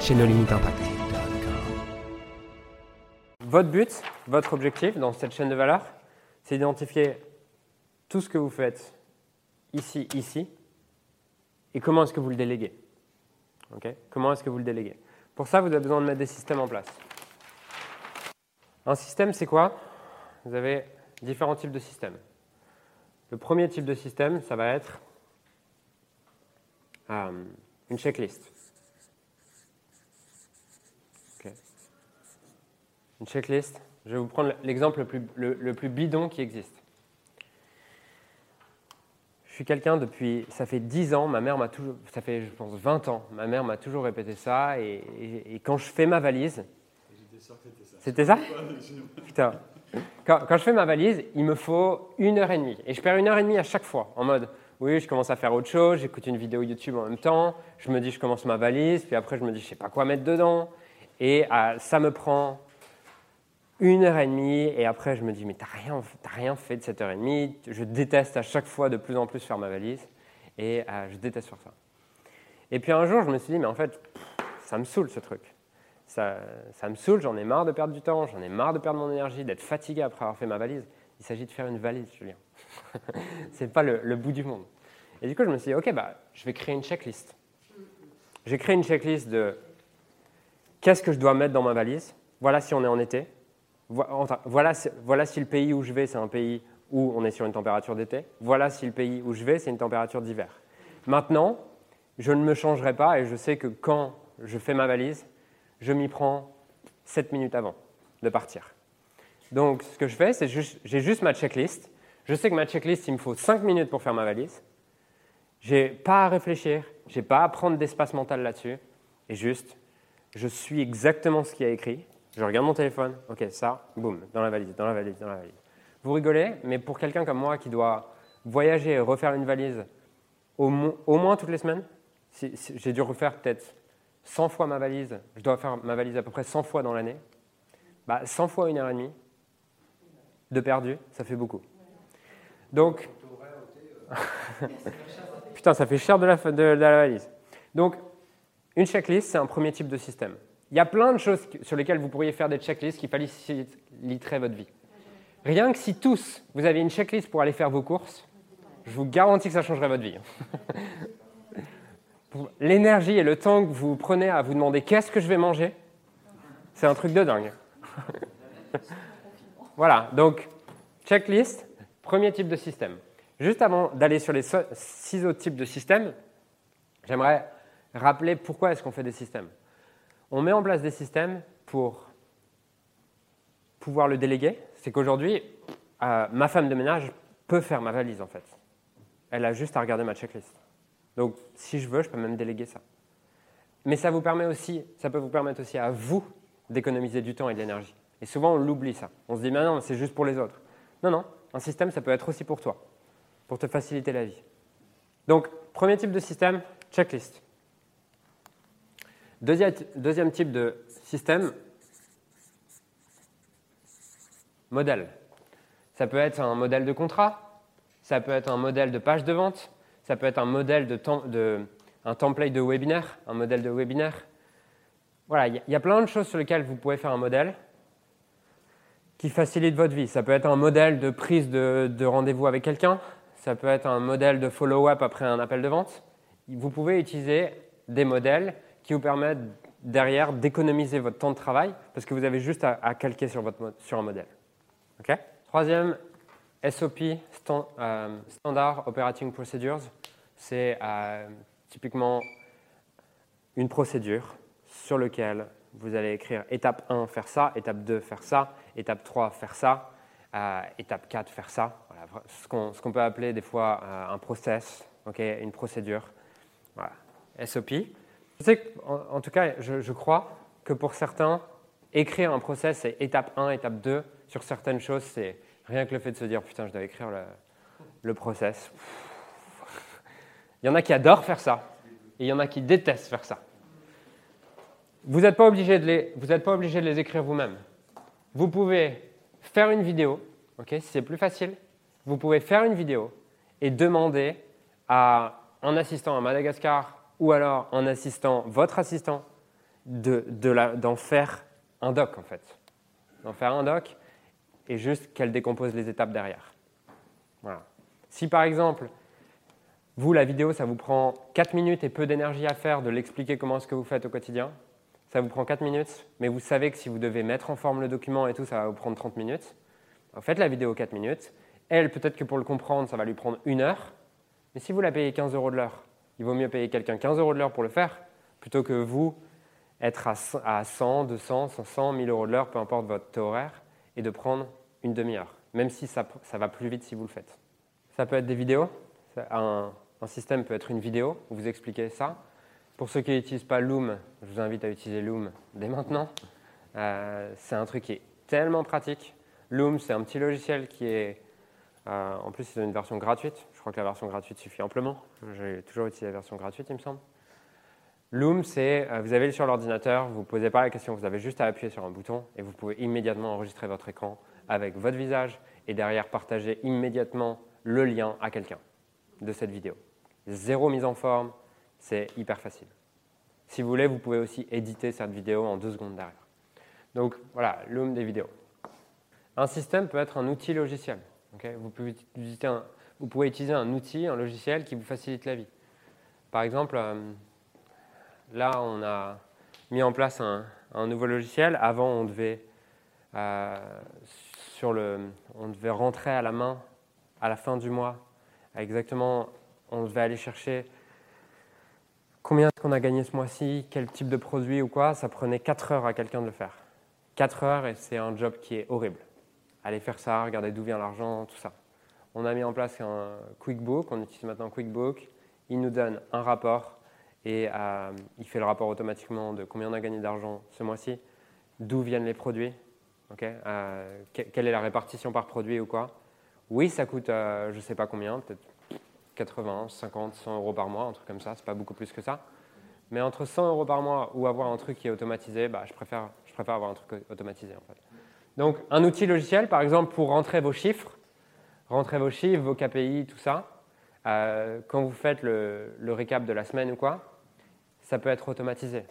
chez nos limites impact. Votre but, votre objectif dans cette chaîne de valeur, c'est d'identifier tout ce que vous faites ici, ici, et comment est-ce que vous le déléguez. comment est-ce que vous le déléguez? Pour ça, vous avez besoin de mettre des systèmes en place. Un système, c'est quoi? Vous avez différents types de systèmes. Le premier type de système, ça va être euh, une checklist. Une checklist. Je vais vous prendre l'exemple le plus, le, plus, bidon qui existe. Je suis quelqu'un depuis, ça fait 10 ans, ma mère m'a toujours, ça fait je pense 20 ans, ma mère m'a toujours répété ça, et, quand je fais ma valise, c'était ça Putain. Quand, quand, je fais ma valise, il me faut une heure et demie, et je perds une heure et demie à chaque fois, en mode, oui, je commence à faire autre chose, j'écoute une vidéo YouTube en même temps, je me dis je commence ma valise, puis après je me dis je sais pas quoi mettre dedans, et ah, ça me prend une heure et demie, et après je me dis, mais t'as rien, rien fait de cette heure et demie, je déteste à chaque fois de plus en plus faire ma valise, et euh, je déteste faire ça. Et puis un jour, je me suis dit, mais en fait, ça me saoule ce truc. Ça, ça me saoule, j'en ai marre de perdre du temps, j'en ai marre de perdre mon énergie, d'être fatigué après avoir fait ma valise. Il s'agit de faire une valise, Julien. c'est pas le, le, bout du monde. Et du coup, je me suis dit, ok, bah, je vais créer une checklist. J'ai créé une checklist de qu'est-ce que je dois mettre dans ma valise? Voilà si on est en été, voilà, voilà si le pays où je vais, c'est un pays où on est sur une température d'été. Voilà si le pays où je vais, c'est une température d'hiver. Maintenant, je ne me changerai pas et je sais que quand je fais ma valise, je m'y prends 7 minutes avant de partir. Donc, ce que je fais, c'est que j'ai juste ma checklist. Je sais que ma checklist, il me faut 5 minutes pour faire ma valise. J'ai pas à réfléchir, j'ai pas à prendre d'espace mental là-dessus. Et juste, je suis exactement ce qui a écrit je regarde mon téléphone, ok, ça, boum, dans la valise, dans la valise, dans la valise. Vous rigolez, mais pour quelqu'un comme moi qui doit voyager et refaire une valise au, moins toutes les semaines, j'ai dû refaire peut-être 100 fois ma valise, je dois faire ma valise à peu près 100 fois dans l'année, bah, 100 fois une heure et demie de perdu, ça fait beaucoup. Donc, putain, ça fait cher de la valise. Donc, une checklist, c'est un premier type de système. Il y a plein de choses sur lesquelles vous pourriez faire des checklists qui faciliteraient votre vie. Rien que si tous, vous aviez une checklist pour aller faire vos courses, je vous garantis que ça changerait votre vie. L'énergie et le temps que vous prenez à vous demander qu'est-ce que je vais manger, c'est un truc de dingue. voilà, donc checklist, premier type de système. Juste avant d'aller sur les six autres types de systèmes, j'aimerais rappeler pourquoi est-ce qu'on fait des systèmes on met en place des systèmes pour pouvoir le déléguer. C'est qu'aujourd'hui, euh, ma femme de ménage peut faire ma valise en fait. Elle a juste à regarder ma checklist. Donc, si je veux, je peux même déléguer ça. Mais ça vous permet aussi, ça peut vous permettre aussi à vous d'économiser du temps et de l'énergie. Et souvent, on l'oublie ça. On se dit, mais non, c'est juste pour les autres. Non, non, un système, ça peut être aussi pour toi, pour te faciliter la vie. Donc, premier type de système, checklist. Deuxième, type de système, modèle. Ça peut être un modèle de contrat, ça peut être un modèle de page de vente, ça peut être un modèle de, un template de webinaire, un modèle de webinaire. Voilà, il y, a plein de choses sur lesquelles vous pouvez faire un modèle qui facilite votre vie. Ça peut être un modèle de prise de rendez-vous avec quelqu'un, ça peut être un modèle de follow-up après un appel de vente. Vous pouvez utiliser des modèles qui vous permettent derrière d'économiser votre temps de travail parce que vous avez juste à, calquer sur, votre, sur un modèle. Troisième, SOP, euh, Standard Operating Procedures, c'est euh, typiquement une procédure sur laquelle vous allez écrire étape 1, faire ça, étape 2, faire ça, étape 3, faire ça, euh, étape 4, faire ça. Voilà, ce qu'on peut appeler des fois un process, une procédure. Voilà. SOP. Je sais en, tout cas, je, crois que pour certains, écrire un process, c'est étape 1, étape 2. Sur certaines choses, c'est rien que le fait de se dire putain, je dois écrire le, le process. Il y en a qui adorent faire ça, et il y en a qui détestent faire ça. Vous n'êtes pas obligé de les, pas obligé de les écrire vous-même. Vous pouvez faire une vidéo, ok, c'est plus facile. Vous pouvez faire une vidéo et demander à un assistant à Madagascar ou alors en assistant votre assistant d'en de, faire un doc en fait. D'en faire un doc et juste qu'elle décompose les étapes derrière. Voilà. Si par exemple, vous, la vidéo, ça vous prend 4 minutes et peu d'énergie à faire de l'expliquer comment est-ce que vous faites au quotidien, ça vous prend 4 minutes, mais vous savez que si vous devez mettre en forme le document et tout, ça va vous prendre 30 minutes. En fait, la vidéo 4 minutes. Elle, peut-être que pour le comprendre, ça va lui prendre une heure. Mais si vous la payez 15 euros de l'heure, il vaut mieux payer quelqu'un 15 euros de l'heure pour le faire, plutôt que vous être à 100, 200, 500, 1000 euros de l'heure, peu importe votre taux horaire, et de prendre une demi-heure, même si ça, ça, va plus vite si vous le faites. Ça peut être des vidéos. Un, système peut être une vidéo où vous expliquez ça. Pour ceux qui n'utilisent pas Loom, je vous invite à utiliser Loom dès maintenant. Euh, c'est un truc qui est tellement pratique. Loom, c'est un petit logiciel qui est. Euh, en plus, c'est une version gratuite. Crois que la version gratuite suffit amplement. J'ai toujours utilisé la version gratuite, il me semble. Loom, c'est. Euh, vous avez sur l'ordinateur, vous ne posez pas la question, vous avez juste à appuyer sur un bouton et vous pouvez immédiatement enregistrer votre écran avec votre visage et derrière partager immédiatement le lien à quelqu'un de cette vidéo. Zéro mise en forme, c'est hyper facile. Si vous voulez, vous pouvez aussi éditer cette vidéo en deux secondes derrière. Donc voilà, Loom des vidéos. Un système peut être un outil logiciel. vous, pouvez utiliser un, vous, pouvez utiliser un, outil, un logiciel qui vous facilite la vie. Par exemple, euh, là, on a mis en place un, nouveau logiciel. Avant, on devait, euh, sur le, on devait rentrer à la main à la fin du mois. Exactement, on devait aller chercher combien est-ce qu'on a gagné ce mois-ci, quel type de produit ou quoi. Ça prenait 4 heures à quelqu'un de le faire. 4 heures et c'est un job qui est horrible aller faire ça, regarder d'où vient l'argent, tout ça. On a mis en place un QuickBook, on utilise maintenant QuickBook. Il nous donne un rapport et euh, il fait le rapport automatiquement de combien on a gagné d'argent ce mois-ci, d'où viennent les produits, euh, quelle est la répartition par produit ou quoi. Oui, ça coûte euh, je ne sais pas combien, peut-être 80, 50, 100 euros par mois, un truc comme ça, c'est pas beaucoup plus que ça. Mais entre 100 euros par mois ou avoir un truc qui est automatisé, bah, je, préfère, je préfère avoir un truc automatisé en fait. Donc un outil logiciel, par exemple, pour rentrer vos chiffres, rentrer vos chiffres, vos KPI, tout ça, euh, quand vous faites le, récap de la semaine ou quoi, ça peut être automatisé.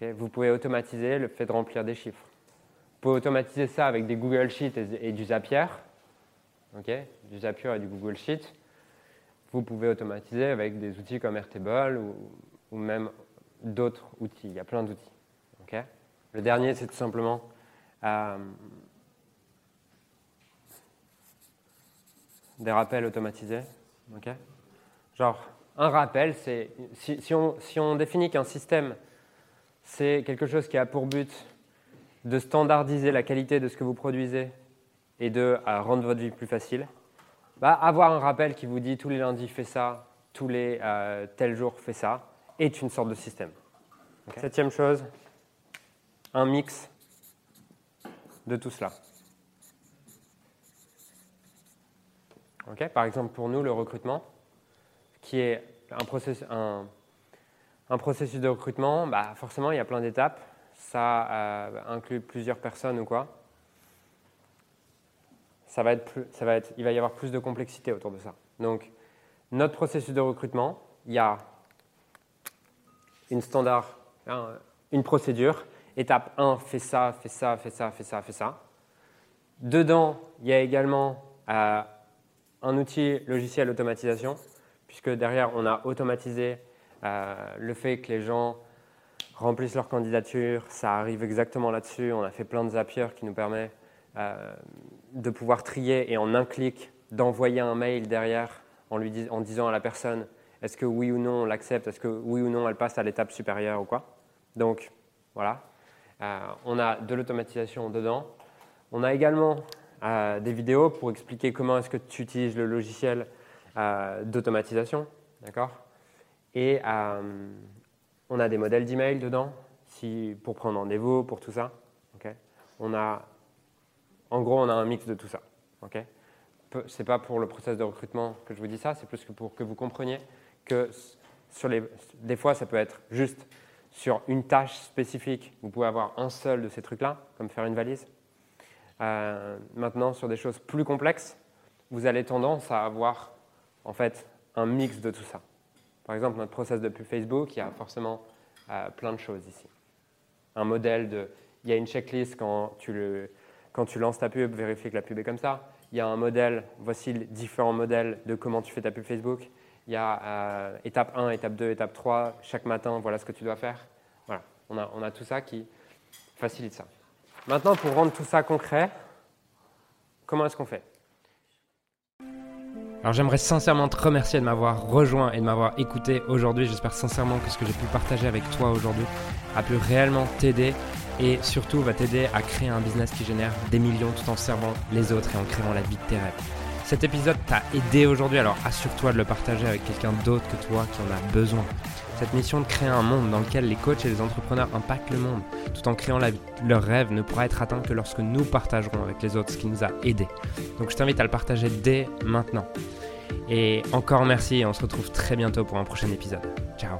vous pouvez automatiser le fait de remplir des chiffres. Vous pouvez automatiser ça avec des Google Sheets et, du Zapier, du Zapier et du Google Sheet. Vous pouvez automatiser avec des outils comme Airtable ou, ou même d'autres outils. Il y a plein d'outils. le dernier, c'est tout simplement euh, des rappels automatisés. Genre, un rappel, c'est si, on, définit qu'un système, c'est quelque chose qui a pour but de standardiser la qualité de ce que vous produisez et de euh, rendre votre vie plus facile, bah, avoir un rappel qui vous dit tous les lundis fais ça, tous les euh, tels jours fais ça, est une sorte de système. Septième chose, un mix de tout cela. Par exemple, pour nous, le recrutement, qui est un, processus, de recrutement, bah forcément, il y a plein d'étapes. Ça euh, inclut plusieurs personnes ou quoi. Ça va être plus, ça va être, il va y avoir plus de complexité autour de ça. Donc, notre processus de recrutement, il y a une standard, une procédure Étape 1, fais ça, fais ça, fais ça, fais ça, fais ça. Dedans, il y a également euh, un outil logiciel automatisation, puisque derrière, on a automatisé euh, le fait que les gens remplissent leur candidature. Ça arrive exactement là-dessus. On a fait plein de Zapier qui nous permet euh, de pouvoir trier et en un clic d'envoyer un mail derrière en, lui disant à la personne est-ce que oui ou non on l'accepte, est-ce que oui ou non elle passe à l'étape supérieure ou quoi? Donc voilà, euh, on a de l'automatisation dedans. On a également euh, des vidéos pour expliquer comment est-ce que tu utilises le logiciel euh, d'automatisation. D'accord? Et on a des modèles d'email dedans. si, pour prendre rendez-vous, pour tout ça. on a, en gros, on a un mix de tout ça. Ce n'est pas pour le process de recrutement que je vous dis ça, c'est plus que pour que vous compreniez que sur les, des fois, ça peut être juste sur une tâche spécifique, vous pouvez avoir un seul de ces trucs-là, comme faire une valise. Euh, maintenant, sur des choses plus complexes, vous allez tendance à avoir en fait un mix de tout ça. Par exemple, notre process de pub Facebook, il y a forcément euh, plein de choses ici. Un modèle de, il y a une checklist quand tu, le, quand tu lances ta pub, vérifie que la pub est comme ça. Il y a un modèle, voici différents modèles de comment tu fais ta pub Facebook. Il y a euh, étape 1, étape 2, étape 3. Chaque matin, voilà ce que tu dois faire. Voilà, on a, on a tout ça qui facilite ça. Maintenant, pour rendre tout ça concret, comment est-ce qu'on fait? Alors j'aimerais sincèrement te remercier de m'avoir rejoint et de m'avoir écouté aujourd'hui. J'espère sincèrement que ce que j'ai pu partager avec toi aujourd'hui a pu réellement t'aider et surtout va t'aider à créer un business qui génère des millions tout en servant les autres et en créant la vie de tes rêves. Cet épisode t'a aidé aujourd'hui, alors assure-toi de le partager avec quelqu'un d'autre que toi qui en a besoin. Cette mission de créer un monde dans lequel les coachs et les entrepreneurs impactent le monde tout en créant la vie, leur rêve ne pourra être atteint que lorsque nous partagerons avec les autres ce qui nous a aidés. Donc je t'invite à le partager dès maintenant. Et encore merci et on se retrouve très bientôt pour un prochain épisode. Ciao